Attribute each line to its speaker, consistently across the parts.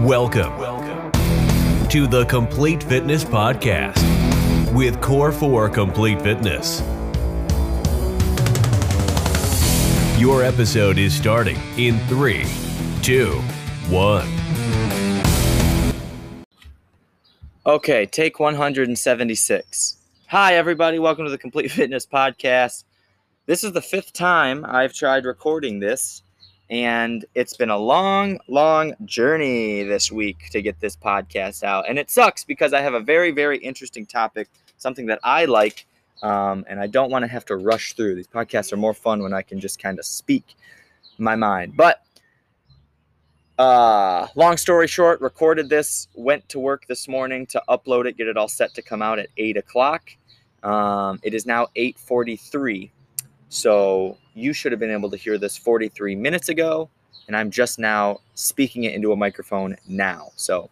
Speaker 1: Welcome, Welcome to the Complete Fitness Podcast with Core 4 Complete Fitness. Your episode is starting in three, two, one.
Speaker 2: Okay, take 176. Hi, everybody. Welcome to the Complete Fitness Podcast. This is the fifth time I've tried recording this, and it's been a long, long journey this week to get this podcast out. And it sucks because I have a very, very interesting topic, something that I like, um, and I don't want to have to rush through. These podcasts are more fun when I can just kind of speak my mind. But uh, long story short, recorded this, went to work this morning to upload it, get it all set to come out at 8 o'clock. Um, it is now 8.43 so you should have been able to hear this 43 minutes ago, and I'm just now speaking it into a microphone now. So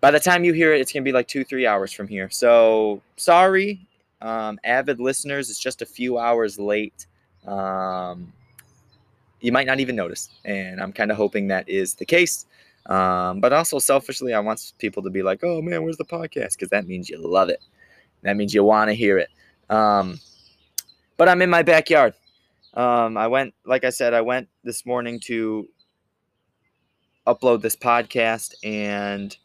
Speaker 2: by the time you hear it, it's going to be like two, three hours from here. So sorry, um, avid listeners, it's just a few hours late. Um, you might not even notice, and I'm kind of hoping that is the case. Um, but also selfishly, I want people to be like, "Oh man, where's the podcast?" Because that means you love it. That means you want to hear it. Um, but I'm in my backyard. Um, I went, like I said, I went this morning to upload this podcast, and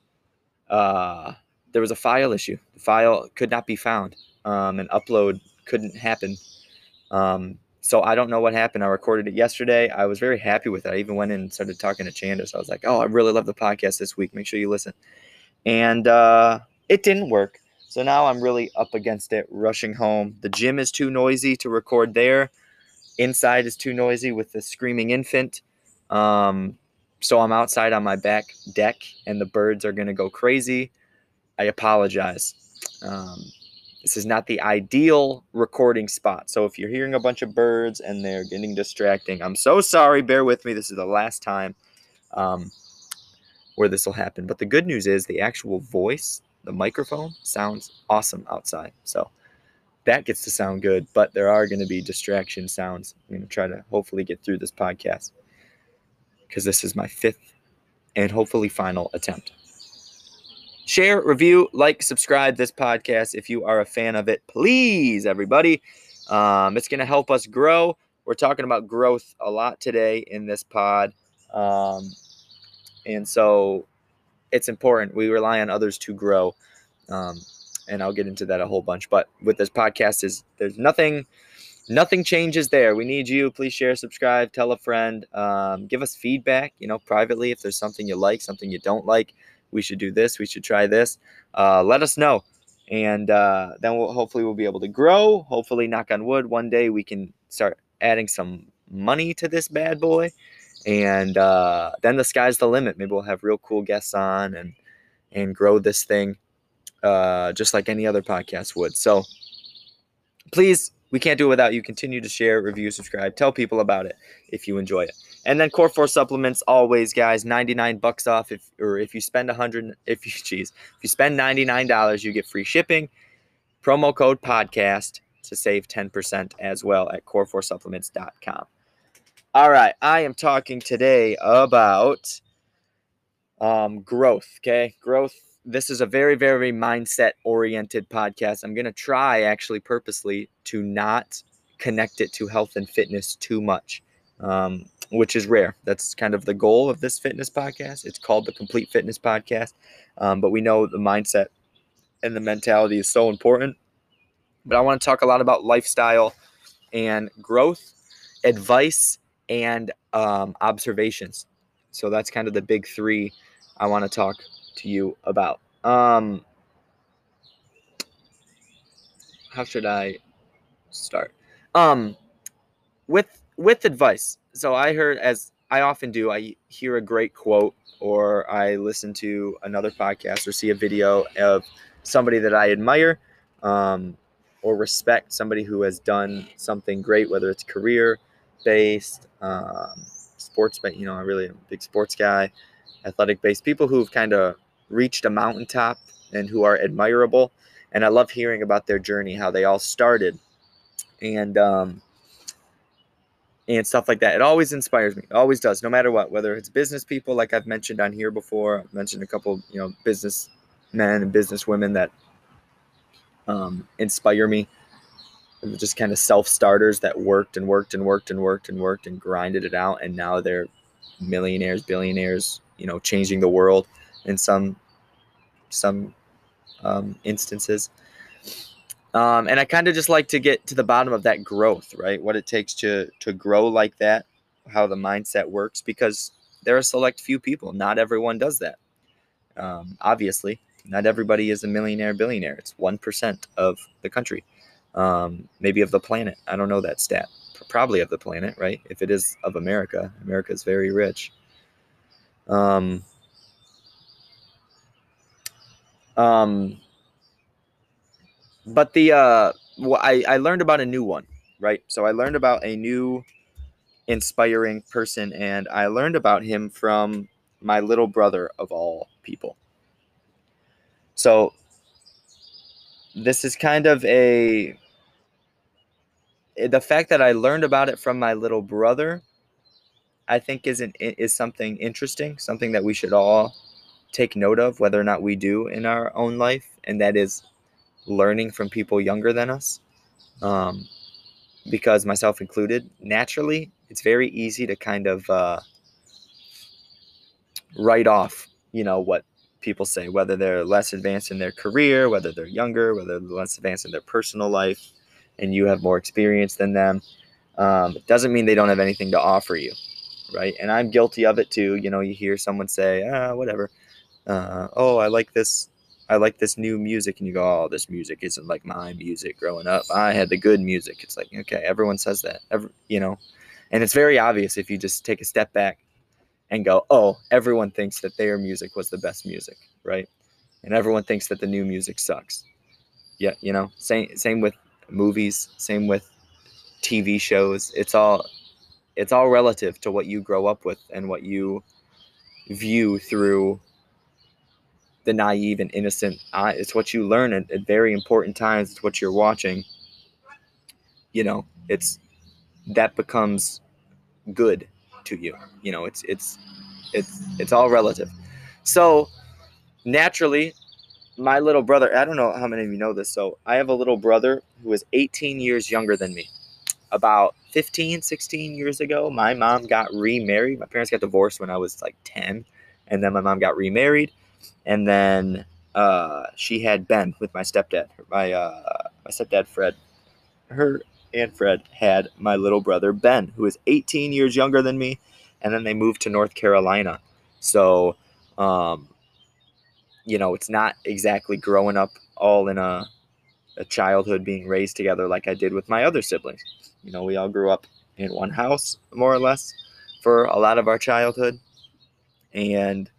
Speaker 2: uh, there was a file issue. The file could not be found, um, and upload couldn't happen. Um, so I don't know what happened. I recorded it yesterday. I was very happy with it. I even went in and started talking to Chandis. I was like, "Oh, I really love the podcast this week. Make sure you listen." And uh, it didn't work. So now I'm really up against it, rushing home. The gym is too noisy to record there. Inside is too noisy with the screaming infant. Um, so I'm outside on my back deck, and the birds are going to go crazy. I apologize. Um, this is not the ideal recording spot. So if you're hearing a bunch of birds and they're getting distracting, I'm so sorry. Bear with me. This is the last time um, where this will happen. But the good news is the actual voice the microphone sounds awesome outside. So that gets to sound good, but there are going to be distraction sounds. I'm going to try to hopefully get through this podcast because this is my fifth and hopefully final attempt. Share, review, like, subscribe this podcast if you are a fan of it. Please, everybody. Um, it's going to help us grow. We're talking about growth a lot today in this pod. Um, and so it's important. We rely on others to grow. Um, and I'll get into that a whole bunch. But with this podcast, is there's nothing, nothing changes there. We need you. Please share, subscribe, tell a friend, um, give us feedback. You know, privately if there's something you like, something you don't like. We should do this. We should try this. Uh, let us know, and uh, then we'll hopefully we'll be able to grow. Hopefully, knock on wood, one day we can start adding some money to this bad boy and uh, then the sky's the limit. Maybe we'll have real cool guests on and and grow this thing uh, just like any other podcast would. So please, we can't do it without you. Continue to share, review, subscribe, tell people about it if you enjoy it. And then Core Four supplements, always, guys, ninety nine bucks off. If or if you spend a hundred, if you geez, if you spend ninety nine dollars, you get free shipping. Promo code podcast to save ten percent as well at core4supplements.com. All right, I am talking today about um, growth. Okay, growth. This is a very, very mindset oriented podcast. I'm going to try actually purposely to not connect it to health and fitness too much, um, which is rare. That's kind of the goal of this fitness podcast. It's called the Complete Fitness Podcast, um, but we know the mindset and the mentality is so important. But I want to talk a lot about lifestyle and growth, advice, and um, observations. So that's kind of the big three I want to talk to you about. Um, how should I start? Um, with with advice. So I heard, as I often do, I hear a great quote, or I listen to another podcast, or see a video of somebody that I admire. Um, or respect somebody who has done something great, whether it's career, based, um, sports, but you know, I'm really a big sports guy, athletic based people who've kind of reached a mountaintop and who are admirable. And I love hearing about their journey, how they all started. And um, and stuff like that. It always inspires me. It always does, no matter what. Whether it's business people, like I've mentioned on here before, I've mentioned a couple, you know, business men and business women that um, inspire me. Just kind of self starters that worked and worked and worked and worked and worked and grinded it out, and now they're millionaires, billionaires. You know, changing the world in some some um, instances. Um, and I kind of just like to get to the bottom of that growth, right? What it takes to to grow like that, how the mindset works, because there are select few people. Not everyone does that. Um, obviously, not everybody is a millionaire, billionaire. It's one percent of the country, um, maybe of the planet. I don't know that stat. Probably of the planet, right? If it is of America, America is very rich. Um, um, but the uh, well, I I learned about a new one, right? So I learned about a new inspiring person, and I learned about him from my little brother of all people. So this is kind of a the fact that I learned about it from my little brother. I think is an, is something interesting, something that we should all take note of, whether or not we do in our own life, and that is learning from people younger than us. Um, because myself included, naturally, it's very easy to kind of uh, write off, you know, what people say, whether they're less advanced in their career, whether they're younger, whether they're less advanced in their personal life, and you have more experience than them. Um, it doesn't mean they don't have anything to offer you, right? And I'm guilty of it too. You know, you hear someone say, ah, whatever. Uh, oh, I like this I like this new music, and you go, oh, this music isn't like my music growing up. I had the good music. It's like, okay, everyone says that, Every, you know, and it's very obvious if you just take a step back and go, oh, everyone thinks that their music was the best music, right? And everyone thinks that the new music sucks. Yeah, you know, same same with movies, same with TV shows. It's all it's all relative to what you grow up with and what you view through the naive and innocent eye. It's what you learn at, at very important times. It's what you're watching. You know, it's that becomes good to you. You know, it's it's it's it's all relative. So naturally, my little brother, I don't know how many of you know this. So I have a little brother who is 18 years younger than me. About 15, 16 years ago, my mom got remarried. My parents got divorced when I was like 10. And then my mom got remarried and then uh, she had Ben with my stepdad. My uh, my stepdad Fred, her and Fred had my little brother Ben, who is 18 years younger than me, and then they moved to North Carolina. So, um, you know, it's not exactly growing up all in a a childhood being raised together like I did with my other siblings. You know, we all grew up in one house more or less for a lot of our childhood, and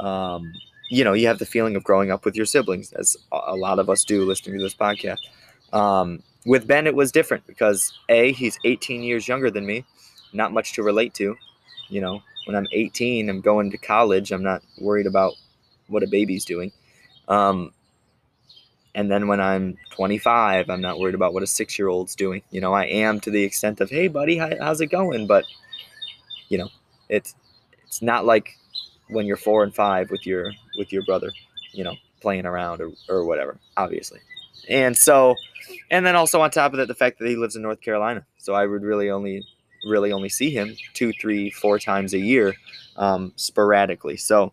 Speaker 2: um, you know, you have the feeling of growing up with your siblings, as a lot of us do listening to this podcast. Um, with Ben, it was different because A, he's 18 years younger than me, not much to relate to. You know, when I'm 18, I'm going to college, I'm not worried about what a baby's doing. Um, and then when I'm 25, I'm not worried about what a six year old's doing. You know, I am to the extent of, hey, buddy, how, how's it going? But, you know, it's, it's not like when you're four and five with your with your brother, you know, playing around or, or whatever, obviously. And so, and then also on top of that, the fact that he lives in North Carolina. So I would really only, really only see him two, three, four times a year, um, sporadically. So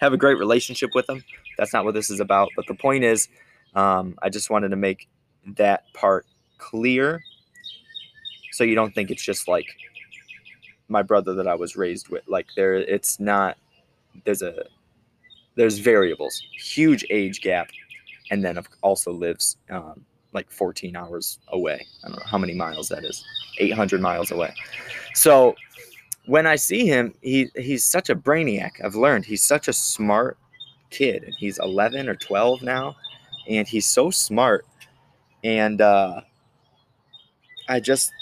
Speaker 2: have a great relationship with him. That's not what this is about. But the point is, um, I just wanted to make that part clear so you don't think it's just like my brother that I was raised with. Like there, it's not. There's a there's variables, huge age gap, and then also lives um, like 14 hours away. I don't know how many miles that is, 800 miles away. So when I see him, he he's such a brainiac. I've learned he's such a smart kid, and he's 11 or 12 now, and he's so smart. And uh, I just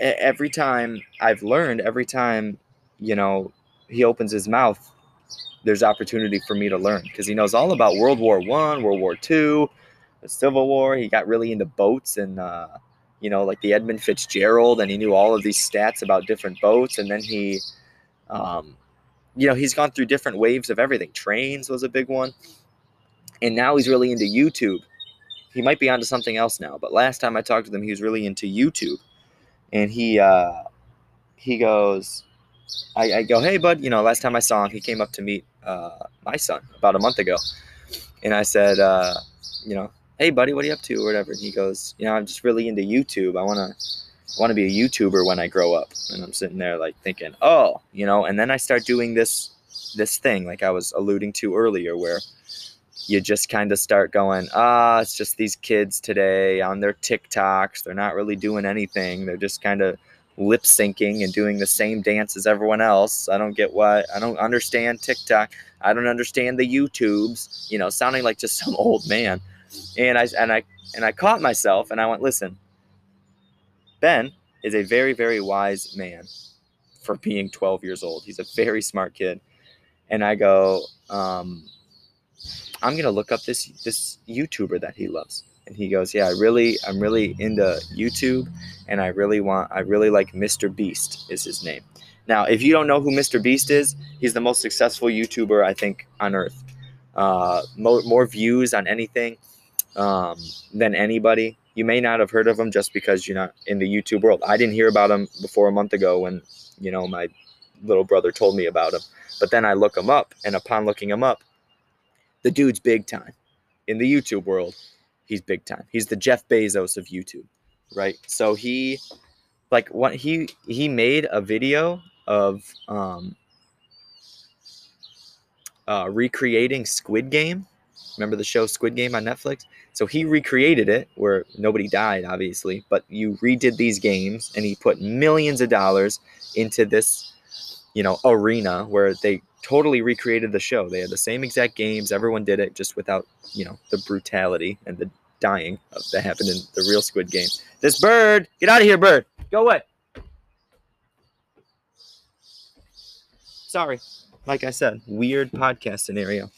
Speaker 2: every time I've learned, every time you know he opens his mouth, there's opportunity for me to learn because he knows all about World War One, World War Two, the Civil War. He got really into boats and uh, you know, like the Edmund Fitzgerald, and he knew all of these stats about different boats. And then he, um, you know, he's gone through different waves of everything. Trains was a big one. And now he's really into YouTube. He might be onto something else now, but last time I talked to him, he was really into YouTube. And he, uh, he goes, I, I go, hey, bud, you know, last time I saw him, he came up to meet uh, my son about a month ago. And I said, uh, you know, hey buddy, what are you up to or whatever? And he goes, you know, I'm just really into YouTube. I want to want to be a YouTuber when I grow up. And I'm sitting there like thinking, oh, you know, and then I start doing this this thing like I was alluding to earlier where you just kind of start going, ah, it's just these kids today on their TikToks. They're not really doing anything. They're just kind of lip syncing and doing the same dance as everyone else. I don't get why. I don't understand TikTok. I don't understand the YouTubes. You know, sounding like just some old man and I and I and I caught myself and I went, listen, Ben is a very very wise man for being 12 years old. He's a very smart kid, and I go, um, I'm gonna look up this this YouTuber that he loves. And he goes, yeah, I really, I'm really into YouTube, and I really want, I really like Mr. Beast is his name. Now, if you don't know who Mr. Beast is, he's the most successful YouTuber I think on earth. Uh, more, more views on anything um, than anybody. You may not have heard of him just because you're not in the YouTube world. I didn't hear about him before a month ago when, you know, my little brother told me about him. But then I look him up, and upon looking him up, the dude's big time. In the YouTube world, he's big time. He's the Jeff Bezos of YouTube, right? So he, like, what he he made a video of um, uh, recreating Squid Game. Remember the show Squid Game on Netflix? So he recreated it where nobody died, obviously, but you redid these games and he put millions of dollars into this, you know, arena where they totally recreated the show. They had the same exact games. Everyone did it just without, you know, the brutality and the dying that happened in the real Squid Game. This bird, get out of here, bird. Go away. Sorry. Like I said, weird podcast scenario.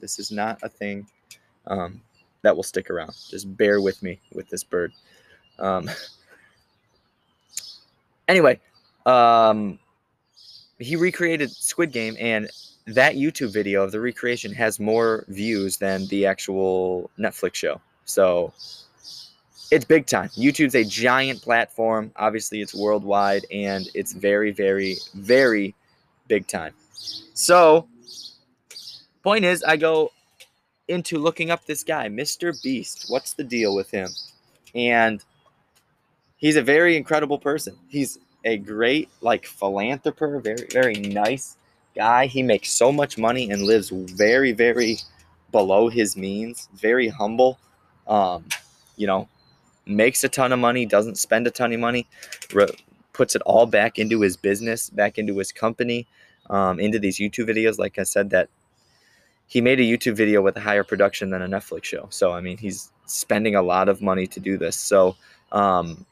Speaker 2: This is not a thing. Um, that will stick around. Just bear with me with this bird. Um, anyway, um, he recreated Squid Game, and that YouTube video of the recreation has more views than the actual Netflix show. So it's big time. YouTube's a giant platform. Obviously, it's worldwide, and it's very, very, very big time. So, point is, I go, into looking up this guy, Mr. Beast. What's the deal with him? And he's a very incredible person. He's a great like philanthropist, very very nice guy. He makes so much money and lives very very below his means. Very humble. Um, you know, makes a ton of money, doesn't spend a ton of money, re- puts it all back into his business, back into his company, um, into these YouTube videos. Like I said, that he made a YouTube video with a higher production than a Netflix show. So I mean, he's spending a lot of money to do this. So um,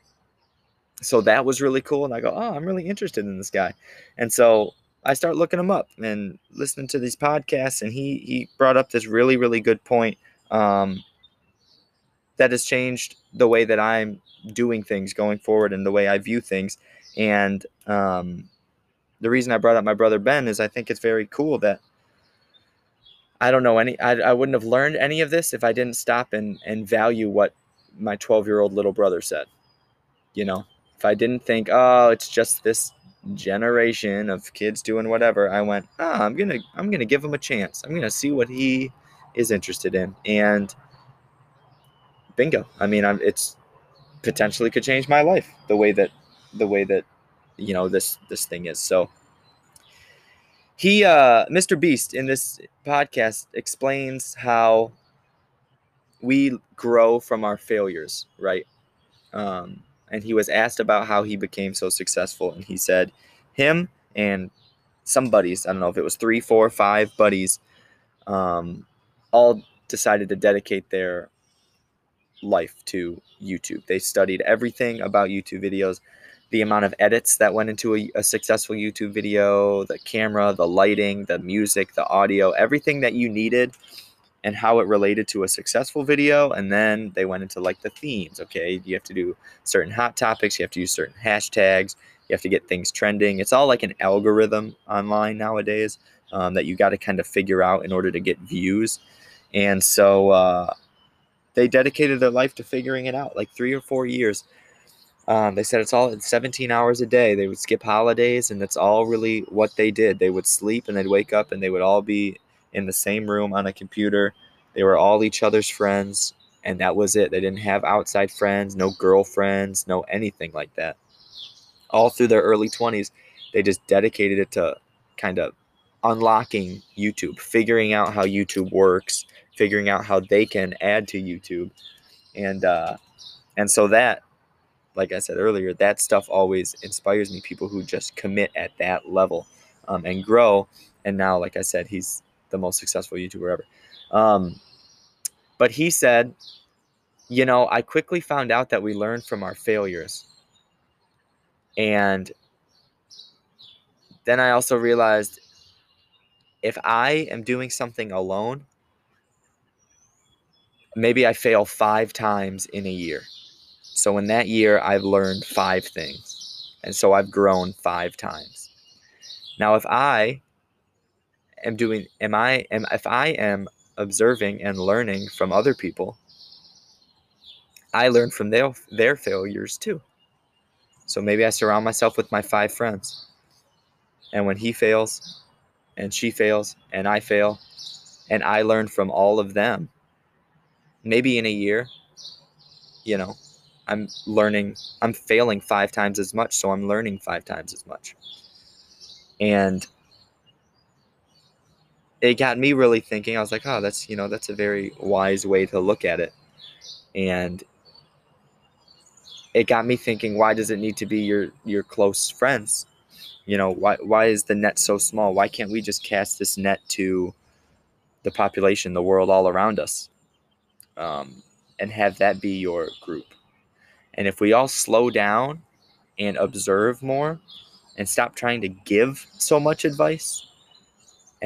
Speaker 2: so that was really cool. And I go, oh, I'm really interested in this guy. And so I start looking him up and listening to these podcasts. And he he brought up this really really good point um, that has changed the way that I'm doing things going forward and the way I view things. And um, the reason I brought up my brother Ben is I think it's very cool that I don't know any I, I wouldn't have learned any of this if I didn't stop and and value what my 12 year old little brother said. You know, if I didn't think, oh, it's just this generation of kids doing whatever, I went, ah, oh, I'm gonna I'm gonna give him a chance. I'm gonna see what he is interested in. And bingo. I mean, I'm it's potentially could change my life the way that the way that you know this this thing is. So he uh mr beast in this podcast explains how we grow from our failures right um and he was asked about how he became so successful and he said him and some buddies i don't know if it was three four five buddies um all decided to dedicate their life to youtube. They studied everything about youtube videos the amount of edits that went into a, a, successful YouTube video, the camera, the lighting, the music, the audio, everything that you needed and how it related to a successful video and then they went into like the themes okay? You have to do certain hot topics you have to use certain hashtags you have to get things trending. It's all like an algorithm online nowadays um, that you got to kind of figure out in order to get views. And so uh, they dedicated their life to figuring it out like three or four years. Um, they said it's all 17 hours a day. They would skip holidays and that's all really what they did. They would sleep and they'd wake up and they would all be in the same room on a computer. They were all each other's friends, and that was it. They didn't have outside friends, no girlfriends, no anything like that. All through their early 20s, they just dedicated it to kind of unlocking YouTube, figuring out how YouTube works, figuring out how they can add to YouTube. And uh and so that like I said earlier, that stuff always inspires me. People who just commit at that level um, and grow. And now, like I said, he's the most successful YouTuber ever. Um, but he said, you know, I quickly found out that we learn from our failures. And then I also realized if I am doing something alone, maybe I fail five times in a year. So in that year, I've learned five things. And so I've grown five times. Now, if I am doing am i am if i am observing and learning from other people i learn from their their failures too. So maybe i surround myself with my five friends. And when he fails and she fails and i fail and i learn from all of them maybe in a year you know i'm learning i'm failing five times as much so i'm learning five times as much. And it got me really thinking. I was like, oh, that's you know that's a very wise way to look at it, and it got me thinking. Why does it need to be your your close friends? You know, why why is the net so small? Why can't we just cast this net to the population, the world all around us, um, and have that be your group? And if we all slow down and observe more, and stop trying to give so much advice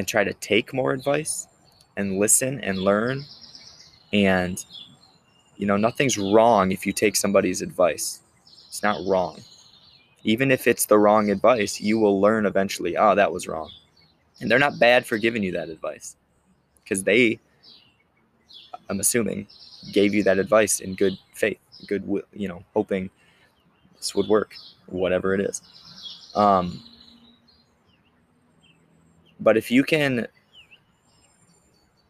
Speaker 2: and try to take more advice and listen and learn. And, you know, nothing's wrong if you take somebody's advice. It's not wrong. Even if it's the wrong advice, you will learn eventually, oh, that was wrong. And they're not bad for giving you that advice because they, I'm assuming, gave you that advice in good faith, good, will, you know, hoping this would work, whatever it is. Um, but if you can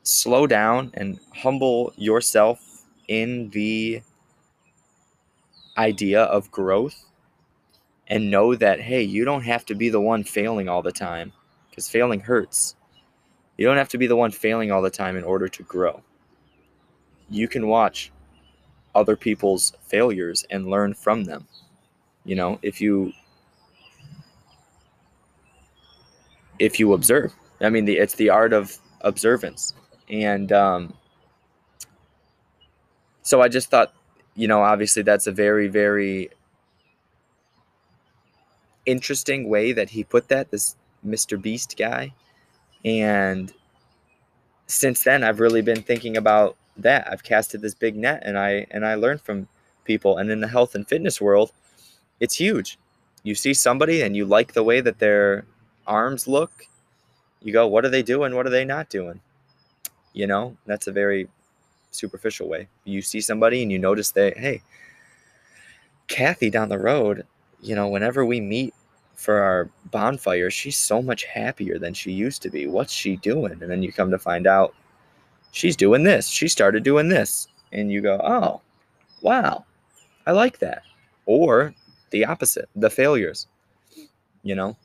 Speaker 2: slow down and humble yourself in the idea of growth and know that, hey, you don't have to be the one failing all the time because failing hurts. You don't have to be the one failing all the time in order to grow. You can watch other people's failures and learn from them. You know, if you if you observe. I mean, the, it's the art of observance. And um, so I just thought, you know, obviously that's a very, very interesting way that he put that, this Mr. Beast guy. And since then, I've really been thinking about that. I've casted this big net and I and I learned from people. And in the health and fitness world, it's huge. You see somebody and you like the way that they're arms look, you go, what are they doing? What are they not doing? You know, that's a very superficial way. You see somebody and you notice that, hey, Kathy down the road, you know, whenever we meet for our bonfire, she's so much happier than she used to be. What's she doing? And then you come to find out she's doing this. She started doing this. And you go, oh, wow, I like that. Or the opposite, the failures. You know,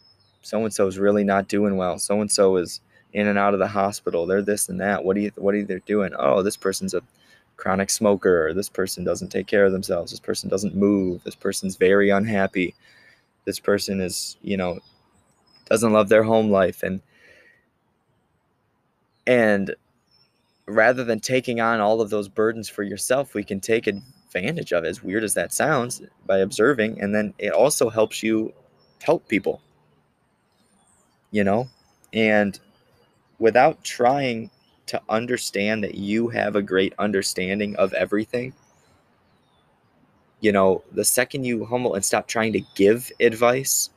Speaker 2: so and so is really not doing well. So and so is in and out of the hospital. They're this and that. What do you what are they doing? Oh, this person's a chronic smoker. or This person doesn't take care of themselves. This person doesn't move. This person's very unhappy. This person is, you know, doesn't love their home life and and rather than taking on all of those burdens for yourself, we can take advantage of it, as weird as that sounds, by observing. And then it also helps you help people you know? And without trying to understand that you have a great understanding of everything, you know, the second you humble and stop trying to give advice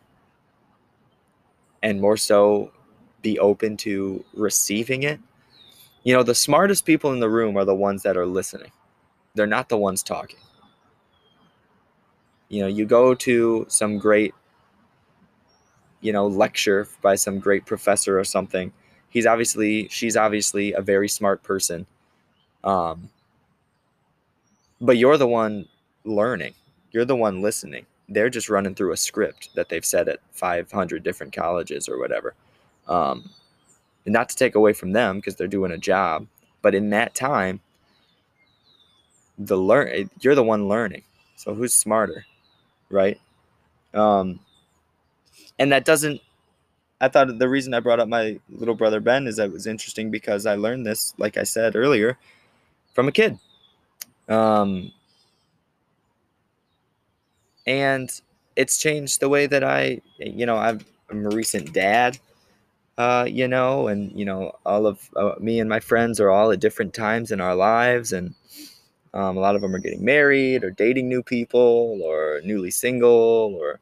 Speaker 2: and more so be open to receiving it, you know, the smartest people in the room are the ones that are listening. They're not the ones talking. You know, you go to some great, you know, lecture by some great professor or something. He's obviously, she's obviously a very smart person. Um, but you're the one learning, you're the one listening. They're just running through a script that they've said at 500 different colleges or whatever. Um, and not to take away from them because they're doing a job, but in that time, the learn you're the one learning. So who's smarter, right? Um, and that doesn't. I thought the reason I brought up my little brother Ben is that it was interesting because I learned this, like I said earlier, from a kid. Um, and it's changed the way that I, you know, I'm, I'm a recent dad uh, you know, and you know, all of uh, me and my friends are all at different times in our lives, and um, a lot of them are getting married or dating new people or newly single or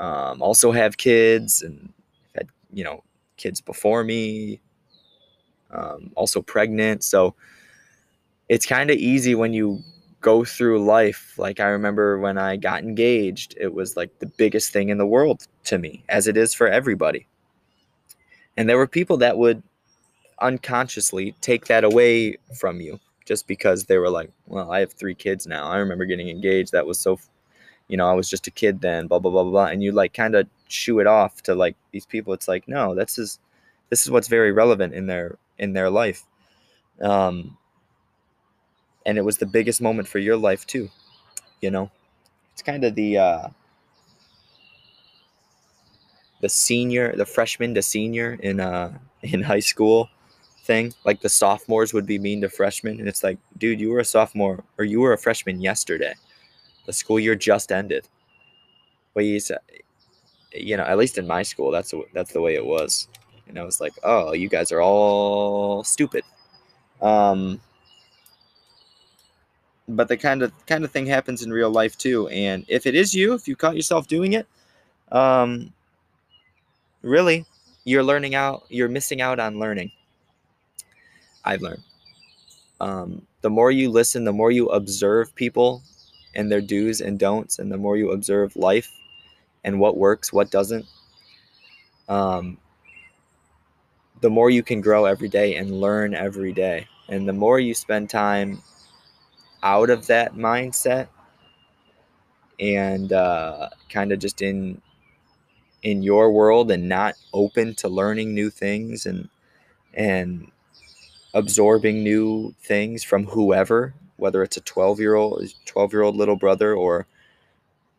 Speaker 2: um, also have kids and had you know kids before me, um, also pregnant. So it's kind of easy when you go through life. Like I remember when I got engaged, it was like the biggest thing in the world to me, as it is for everybody. And there were people that would unconsciously take that away from you just because they were like, well, I have three kids now. I remember getting engaged. That was so, you know, I was just a kid then, blah, blah, blah, blah. Blah. And you like kind of shoo it off to like these people. It's like, no, this is, this is what's very relevant in their, in their life. Um, and it was the biggest moment for your life too, you know, it's kind of the, uh, the senior, the freshman to senior in uh in high school thing. Like the sophomores would be mean to freshmen, and it's like, dude, you were a sophomore or you were a freshman yesterday. The school year just ended. But you said, you know, at least in my school, that's that's the way it was. And I was like, oh, you guys are all stupid. Um, but the kind of kind of thing happens in real life too. And if it is you, if you caught yourself doing it, um, really, you're learning out, you're missing out on learning. I've learned. Um, the more you listen, the more you observe people and their do's and don'ts, and the more you observe life and what works, what doesn't, um, the more you can grow every day and learn every day. And the more you spend time out of that mindset and uh, kind of just in in your world and not open to learning new things and and absorbing new things from whoever whether it's a 12 year old 12 year old little brother or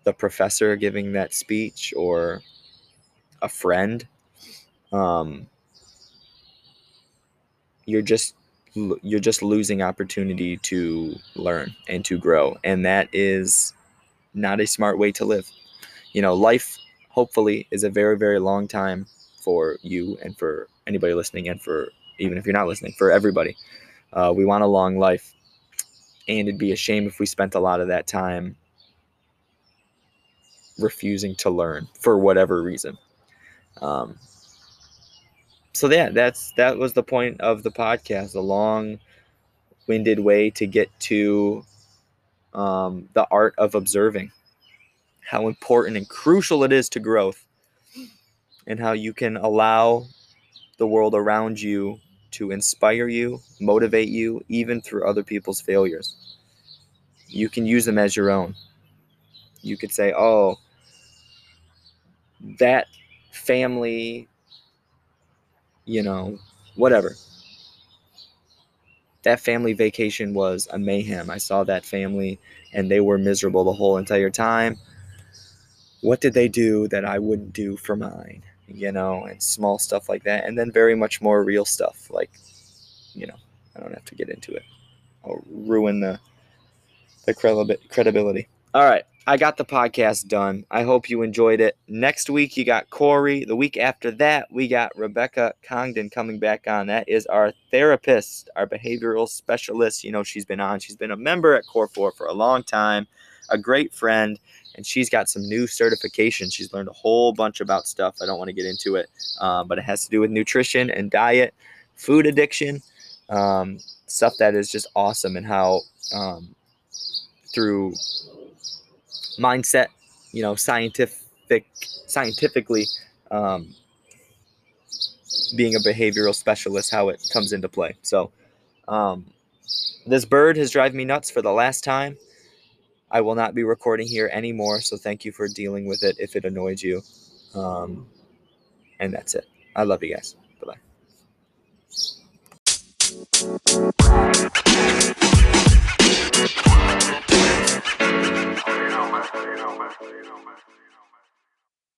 Speaker 2: the professor giving that speech or a friend um, you're just you're just losing opportunity to learn and to grow. And that is not a smart way to live. You know life hopefully is a very very long time for you and for anybody listening and for even if you're not listening for everybody. Uh, we want a long life and it'd be a shame if we spent a lot of that time refusing to learn for whatever reason. Um, so yeah that's that was the point of the podcast a long winded way to get to um, the art of observing how important and crucial it is to growth and how you can allow the world around you to inspire you, motivate you, even through other people's failures. You can use them as your own. You could say, oh, that family, you know, whatever. That family vacation was a mayhem. I saw that family and they were miserable the whole entire time what did they do that I wouldn't do for mine? You know, and small stuff like that. And then very much more real stuff like, you know, I don't have to get into it. I'll ruin the the credibility. All right. I got the podcast done. I hope you enjoyed it. Next week, you got Corey. The week after that, we got Rebecca Congdon coming back on. That is our therapist, our behavioral specialist. You know, she's been on, she's been a member at Core 4 for a long time, a great friend, and she's got some new certifications. She's learned a whole bunch about stuff. I don't want to get into it, um, but it has to do with nutrition and diet, food addiction, um, stuff that is just awesome, and how um, through mindset, you know, scientific, scientifically, um, being a behavioral specialist, how it comes into play. So, um, this bird has driven me nuts for the last time. I will not be recording here anymore. So thank you for dealing with it if it annoyed you. Um, and that's it. I love you guys. Bye bye.